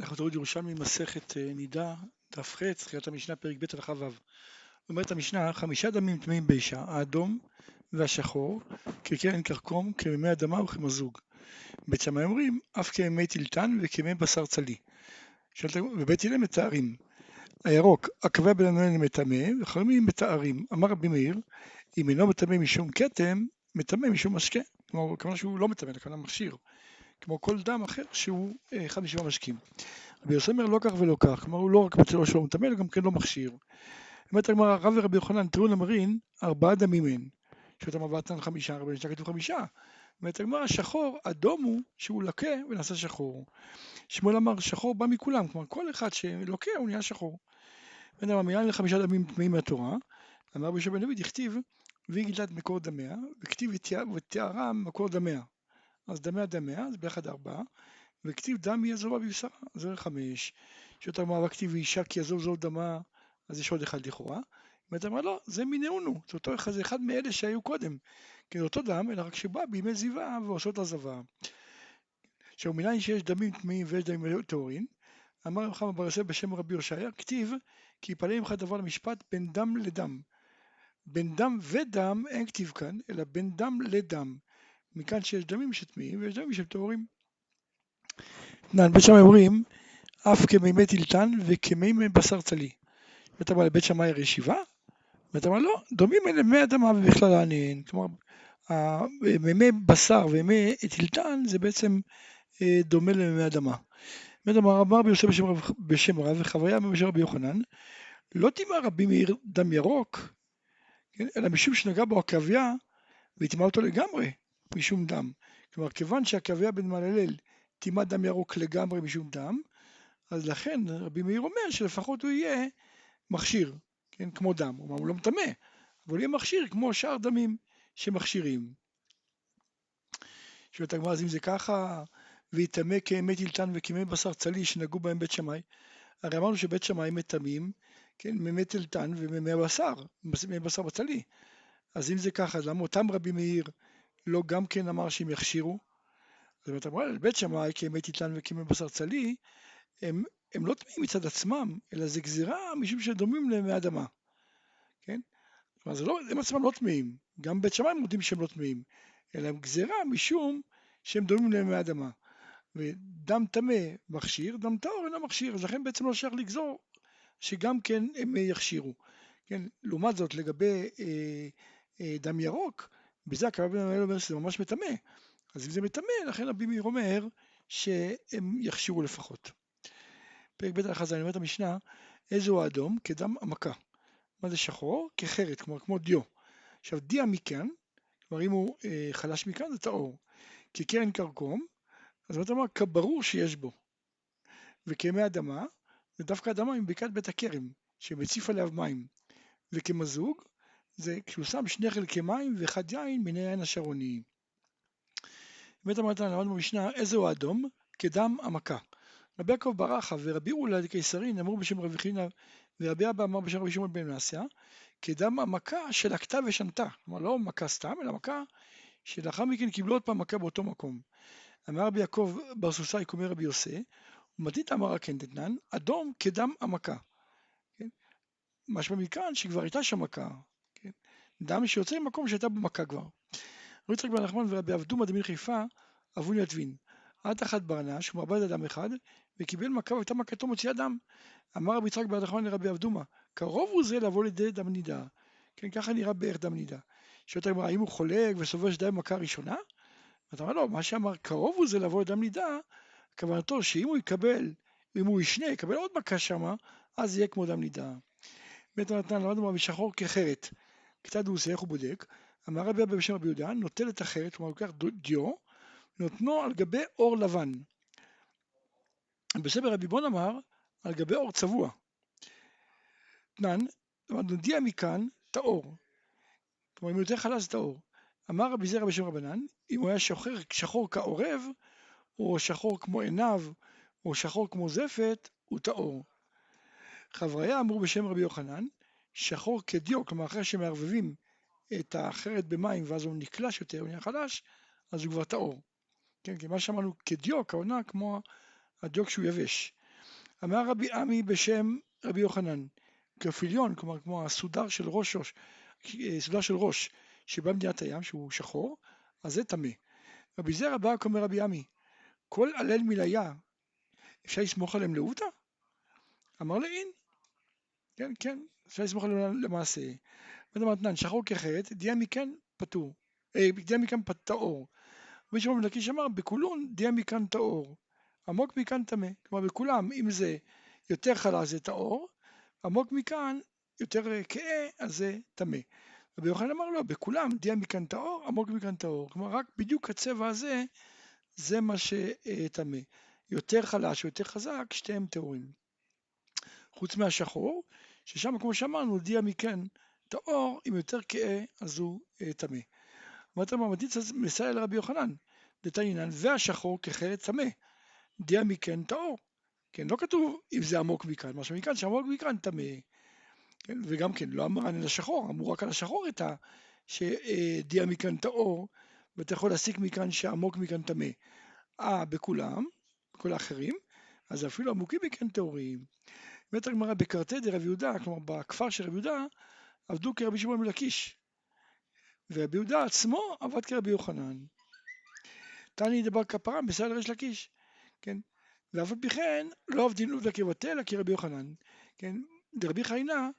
אנחנו תוריד ירושלמי מסכת אה, נידה, דף ח', תחילת המשנה, פרק ב' הלכה ו'. אומרת המשנה, חמישה דמים טמאים באישה, האדום והשחור, כקרן כרכום, כמימי אדמה וכמזוג. בית שמאי אומרים, אף כמימי טילטן וכמימי בשר צלי. ובית הלל מתארים, הירוק, הקבע בין הנהל מטמא, וחכמים מתארים. אמר רבי מאיר, אם אינו מטמא משום כתם, מטמא משום משקה. כלומר, כמובן שהוא לא מטמא, הכוונה מכשיר. כמו כל דם אחר שהוא אה, אחד משבעה משקים. רבי יוסי אומר לא כך ולא כך, כלומר הוא לא רק מצלו שלו מטמא, אלא גם כן לא מכשיר. אומרת הגמרא, רב ורבי יוחנן תראו למרין, ארבעה דמים אין. שאתה מבטן חמישה, רבי ישנה כתוב חמישה. אומרת הגמרא, שחור, אדום הוא שהוא לוקה ונעשה שחור. שמואל אמר, שחור בא מכולם, כלומר כל אחד שלוקה הוא נהיה שחור. בן אדם מיין לחמישה דמים טמאים מהתורה, אמר רבי יהושע בן דוד, הכתיב, והיא גילת מקור דמיה, וכתיב ותיארה מקור דמיה. אז דמיה דמיה, זה ביחד ארבעה, וכתיב דם יעזובה בבשרה, זה חמש. שאותה אמרה וכתיב אישה כי יעזוב זו דמה, אז יש עוד אחד לכאורה. ואתה אומר לא, זה מינאונו, זה אותו אחד, זה אחד מאלה שהיו קודם. כי זה אותו דם, אלא רק שבא בימי זיווה ועושות עזבה. עכשיו מניין שיש דמים טמאים ויש דמים טהורים, אמר חמא בר יוסף בשם רבי הושעיה, כתיב כי יפלא ממך דבר למשפט בין דם לדם. בין דם ודם אין כתיב כאן, אלא בין דם לדם. מכאן שיש דמים שטמאים ויש דמים שהם טהורים. בית שמאי אומרים, אף כמימי טילטן וכמימי בשר צלי. ואתה בא לבית שמאי שבעה? ואתה אומר לא, דומים אלה מי אדמה ובכלל העניים. כלומר, מימי בשר וימי טילטן זה בעצם אה, דומה למימי אדמה. באמת אמר אמר ביוסף בשם רב, בשם רב וחבריה בשם רבי יוחנן, לא טימא רבי מאיר דם ירוק, כן, אלא משום שנגע בו עכביה והטימא אותו לגמרי, משום דם. כלומר, כיוון שהקוויה בן מללל טימא דם ירוק לגמרי משום דם, אז לכן רבי מאיר אומר שלפחות הוא יהיה מכשיר, כן, כמו דם. כלומר, הוא לא מטמא, אבל הוא יהיה מכשיר כמו שאר דמים שמכשירים. שואלת הגמרא, אז אם זה ככה, ויטמא כימי טילטן וכימי בשר צלי שנגעו בהם בית שמאי, הרי אמרנו שבית שמאי מטמאים, כן, מימי טילטן ומימי בשר, מימי בשר בצלי. אז אם זה ככה, למה אותם רבי מאיר לא גם כן אמר שהם יכשירו. זאת אומרת, אמרה לבית שמאי כימי טיטלן וכימי בשר צלי, הם, הם לא טמאים מצד עצמם, אלא זה גזירה משום שדומים לימי אדמה. כן? כלומר, לא, הם עצמם לא טמאים, גם בית שמאי מודים שהם לא טמאים, אלא הם גזירה משום שהם דומים לימי אדמה. ודם טמא מכשיר, דם טהור אינו מכשיר, אז לכן בעצם לא שייך לגזור שגם כן הם יכשירו. כן? לעומת זאת, לגבי אה, אה, דם ירוק, בזה הכוונה בין המנהל אומר שזה ממש מטמא. אז אם זה מטמא, לכן רבי מאיר אומר שהם יכשירו לפחות. פרק ב' הלכה ז' אומרת המשנה, איזו האדום כדם המכה. מה זה שחור? כחרת, כלומר כמו דיו. עכשיו דיה מכאן, כלומר אם הוא אה, חלש מכאן זה טהור. כקרן כרכום, אז זאת אומרת כברור שיש בו. וכימי אדמה, זה דווקא אדמה עם בקעת בית הכרם, שמציף עליו מים. וכמזוג, זה כשהוא שם שני חלקי מים ואחד יין מן היין השרוני. באמת אמרת למדנו במשנה איזהו האדום? כדם המכה. רבי יעקב ברכה ורבי אולה קיסרין אמרו בשם רבי חינה ורבי אבא אמר בשם רבי שמעון בן מנסיה כדם המכה של הכתה ושנתה. כלומר לא מכה סתם אלא מכה שלאחר מכן קיבלו עוד פעם מכה באותו מקום. אמר רבי יעקב בר סוסאי קומי רבי יוסי ומתית אמר הקנדתנן אדום כדם המכה. כן? משמע מכאן שכבר הייתה שם מכה, דם שיוצא ממקום שהייתה בו מכה כבר. רבי יצחק בן נחמן ורבי אבדומא דמין חיפה אבו יתבין. עד אחת ברנש, הוא מרבד אדם אחד, וקיבל מכה והייתה מכתו מוציאה דם. אמר רבי יצחק בן נחמן לרבי אבדומא, קרוב הוא זה לבוא לידי דם נידה. כן, ככה נראה בערך דם נידה. שואלת הגמרא, האם הוא חולק וסובר שדי במכה ראשונה? ואתה אומר לו, מה שאמר קרוב הוא זה לבוא לדם נידה, כוונתו שאם הוא יקבל, אם הוא ישנה, יקבל עוד מכה שמה, אז יהיה כמו דם נידה. בית הנתן למדנו בשחור כחרת. כיצד הוא עושה, איך הוא בודק? אמר רבי אבא בשם רבי יהודה, נוטל את החרת, כלומר לוקח דיו, נותנו על גבי אור לבן. בסדר רבי בון אמר, על גבי אור צבוע. תנן, נודיע מכאן טהור. כלומר אם הוא יותר חלש זה טהור. אמר רבי זרע בשם רבנן, אם הוא היה שוחר, שחור כעורב, או שחור כמו עיניו, או שחור כמו זפת, הוא טהור. חבריה אמרו בשם רבי יוחנן, שחור כדיו, כלומר אחרי שמערבבים את החרת במים ואז הוא נקלש יותר, הוא נהיה חלש, אז הוא כבר טהור. כן, כי מה שאמרנו כדיו, הכוונה כמו הדיו כשהוא יבש. אמר רבי עמי בשם רבי יוחנן, כפיליון, כלומר כמו הסודר של ראש, ראש סודר של ראש שבא מדינת הים, שהוא שחור, אז זה טמא. רבי זרע בא אומר רבי עמי, כל עלל מליה, אפשר לסמוך עליהם לעוטה? אמר לאין. כן, כן, אפשר לסמוך עליהם למעשה. ואתה מתנן, שחור כחטא, דיה מכן פטור, אה, דיה מכאן טהור. ושמעון בן לקיש אמר, בכולון דיה מכאן טהור, עמוק מכאן טמא. כלומר, בכולם, אם זה יותר חלש זה טהור, עמוק מכאן יותר כהה, אז זה טמא. רבי יוחנן אמר לו, בכולם דיה מכאן טהור, עמוק מכאן טהור. כלומר, רק בדיוק הצבע הזה, זה מה שטמא. יותר חלש או יותר חזק, שתיהם טהורים. חוץ מהשחור, ששם, כמו שאמרנו, דיה מכאן טהור, אם יותר כהה, אז הוא אה, טמא. אמרת מעמדית מסייע לרבי יוחנן, דתנינן, והשחור כחלק טמא, דיה מכאן טהור. כן, לא כתוב אם זה עמוק מכאן, מה שמכאן שעמוק מכאן טמא. כן, וגם כן, לא אמר על השחור, אמרו רק על השחור את ה... שדיה מכאן טהור, ואתה יכול להסיק מכאן שעמוק מכאן טמא. אה, בכולם, בכל האחרים, אז אפילו עמוקים מכאן טהורים. אומרת הגמרא בקרתי דרב יהודה, כלומר בכפר של רב יהודה, עבדו כרבי שמעון מלקיש. ורבי יהודה עצמו עבד כרבי יוחנן. תני דבר כפרה בסל ריש לקיש, כן? ואף על פי כן לא עבדין עובדה כבטל אלא כרבי יוחנן, כן? דרבי חיינה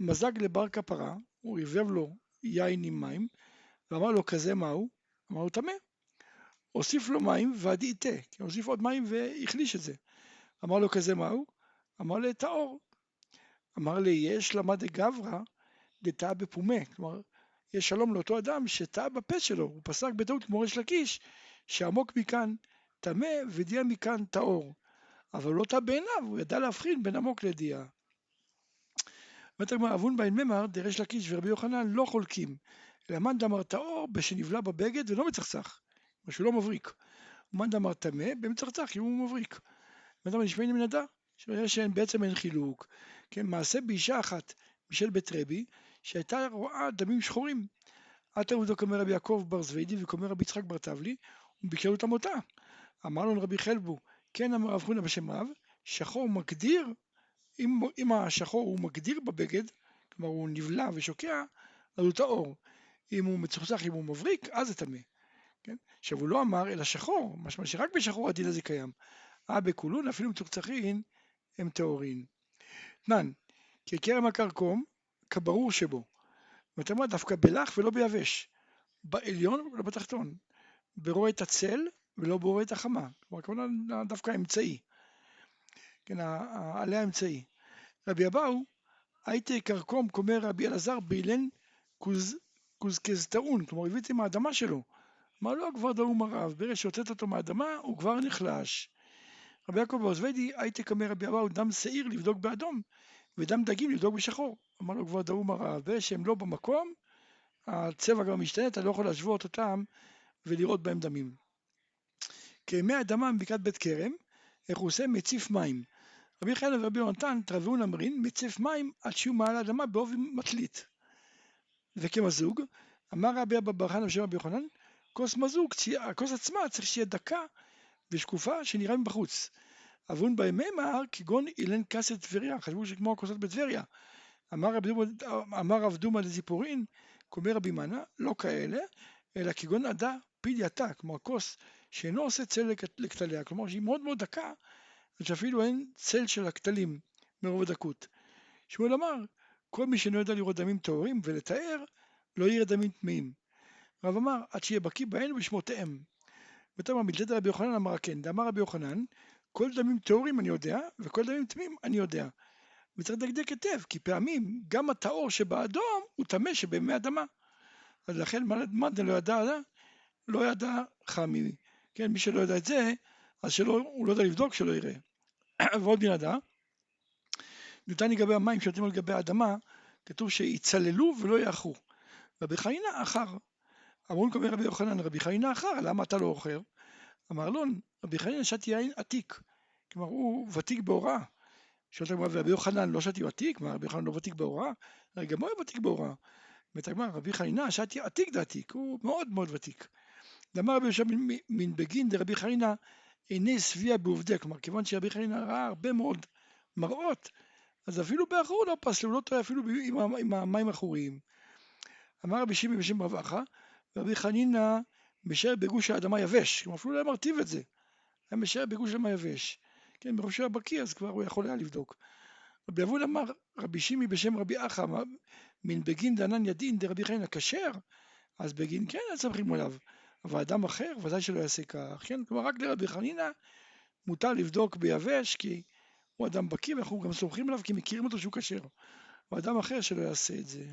מזג לבר כפרה, הוא עירבב לו יין עם מים, ואמר לו כזה מהו? אמר לו טמא. הוסיף לו מים ועדי יתה, כן? הוסיף עוד מים והחליש את זה. אמר לו כזה מהו? אמר לי טהור. אמר לי יש למד גברא דתא בפומה, כלומר יש שלום לאותו אדם שטעה בפה שלו, הוא פסק בטעות כמו ריש לקיש, שעמוק מכאן טמא ודיה מכאן טהור. אבל לא טעה בעיניו, הוא ידע להבחין בין עמוק לדיה. אומרת הגמרא, אבון בעין ממר, דריש לקיש ורבי יוחנן לא חולקים, אלא מאן דאמר טהור בשנבלע בבגד ולא מצחצח, מה שהוא לא מבריק. ומאן דאמר טמא במצחצח, כי הוא מבריק. אומרת הגמרא, נשמעים מן הדע, שבעצם אין חילוק. כן, מעשה באישה אחת בשל בית רבי, שהייתה רואה דמים שחורים. עתה עובדו כמר רבי יעקב בר זווידי וכומר רבי יצחק בר טבלי, וביקר אותם אותה. אמר לו רבי חלבו, כן אמר רב חונה בשם רב, שחור מגדיר, אם, אם השחור הוא מגדיר בבגד, כלומר הוא נבלע ושוקע, אז הוא טהור. אם הוא מצוחצח, אם הוא מבריק, אז זה טמא. כן? עכשיו הוא לא אמר אלא שחור, משמע שרק בשחור הדין הזה קיים. אה בכולון אפילו מצוחצחין הם טהורין. תנן, ככרם הכרכום כברור שבו. זאת אומרת דווקא בלח ולא ביבש, בעליון ולא בתחתון, ברואה את הצל ולא ברואה את החמה, כלומר כמובן דווקא האמצעי, כן, העלה האמצעי. רבי אבאו, הייתי כרכום כומר רבי אלעזר באילן קוזקז טעון, כלומר הבאתי מהאדמה שלו. אמר לו כבר דאום הרב, ברגע שהוצאת אותו מהאדמה הוא כבר נחלש. רבי יעקב בעוזוודי הייתי כומר רבי אבאו דם שעיר לבדוק באדום ודם דגים לבדוק בשחור. אמר לו כבר דאום הרב, שהם לא במקום, הצבע גם משתנה, אתה לא יכול להשוות אותם ולראות בהם דמים. כמי אדמה מבקעת בית כרם, איך הוא עושה? מציף מים. רבי חייל ורבי יונתן תרביון אמרין, מציף מים עד שיהיו מעל האדמה בעובי מטלית. וכמזוג, אמר רבי אבא בר חנא רבי יוחנן, כוס מזוג, הכוס עצמה צריך שיהיה דקה ושקופה שנראה מבחוץ. אבון בהמה כגון אילן כסת טבריה, חשבו שכמו הכוסות בטבריה. אמר רב דומא לזיפורין, כומר רבי מנה, לא כאלה, אלא כגון עדה פילייתה, כלומר כוס שאינו עושה צל לכתליה, כלומר שהיא מאוד מאוד דקה, ושאפילו אין צל של הכתלים מרוב הדקות. שמואל אמר, כל מי שאינו יודע לראות דמים טהורים ולתאר, לא יראה דמים טמאים. רב אמר, עד שיהיה בקיא בהן ובשמותיהם. ותאמר מלתת רבי יוחנן אמר כן, דאמר רבי יוחנן, כל דמים טהורים אני יודע, וכל דמים טמאים אני יודע. וצריך לדקדק היטב, כי פעמים גם הטהור שבאדום הוא טמא שבמי אדמה. אז לכן מה לא ידע, לא ידע חמי. כן, מי שלא יודע את זה, אז שלא, הוא לא יודע לבדוק, שלא יראה. ועוד מן הדע, ניתן לגבי המים שיוצאים על גבי האדמה, כתוב שיצללו ולא יאחרו. רבי חיינה אחר. אמרו לקבל רבי יוחנן, רבי חיינה אחר, למה אתה לא אוכר? אמר לו, רבי חנין שתי יין עתיק, כלומר הוא ותיק בהוראה. שואלת הגמרא, ורבי יוחנן לא שתי ותיק? מה, רבי יוחנן לא ותיק בהוראה? הרי גם הוא ותיק בהוראה. אומרת הגמרא, רבי חנינא שתי עתיק דעתיק, הוא מאוד מאוד ותיק. דאמר רבי יושב מן בגין דרבי חנינא איני שביע בעובדי, כלומר כיוון שרבי חנינא ראה הרבה מאוד מראות. אז אפילו באחור לא פסלו, לא טועה אפילו עם, המים החוריים. אמר רבי שמעי בשם רב אחא, ורבי חנינא משאר בגוש האדמה יבש, כלומר אפילו לא מרטיב את זה, היה משאר בגוש האדמה יבש. כן, מרוב שהיה בקיא אז כבר הוא יכול היה לבדוק. רבי אבון אמר, רבי שמעי בשם רבי אחא, מן בגין דענן ידין דרבי חנינא כשר, אז בגין כן היה סומכים עליו, אבל אדם אחר ודאי שלא יעשה כך, כן? כלומר רק לרבי חנינא מותר לבדוק ביבש כי הוא אדם בקיא ואנחנו גם סומכים עליו כי מכירים אותו שהוא כשר, ואדם אחר שלא יעשה את זה.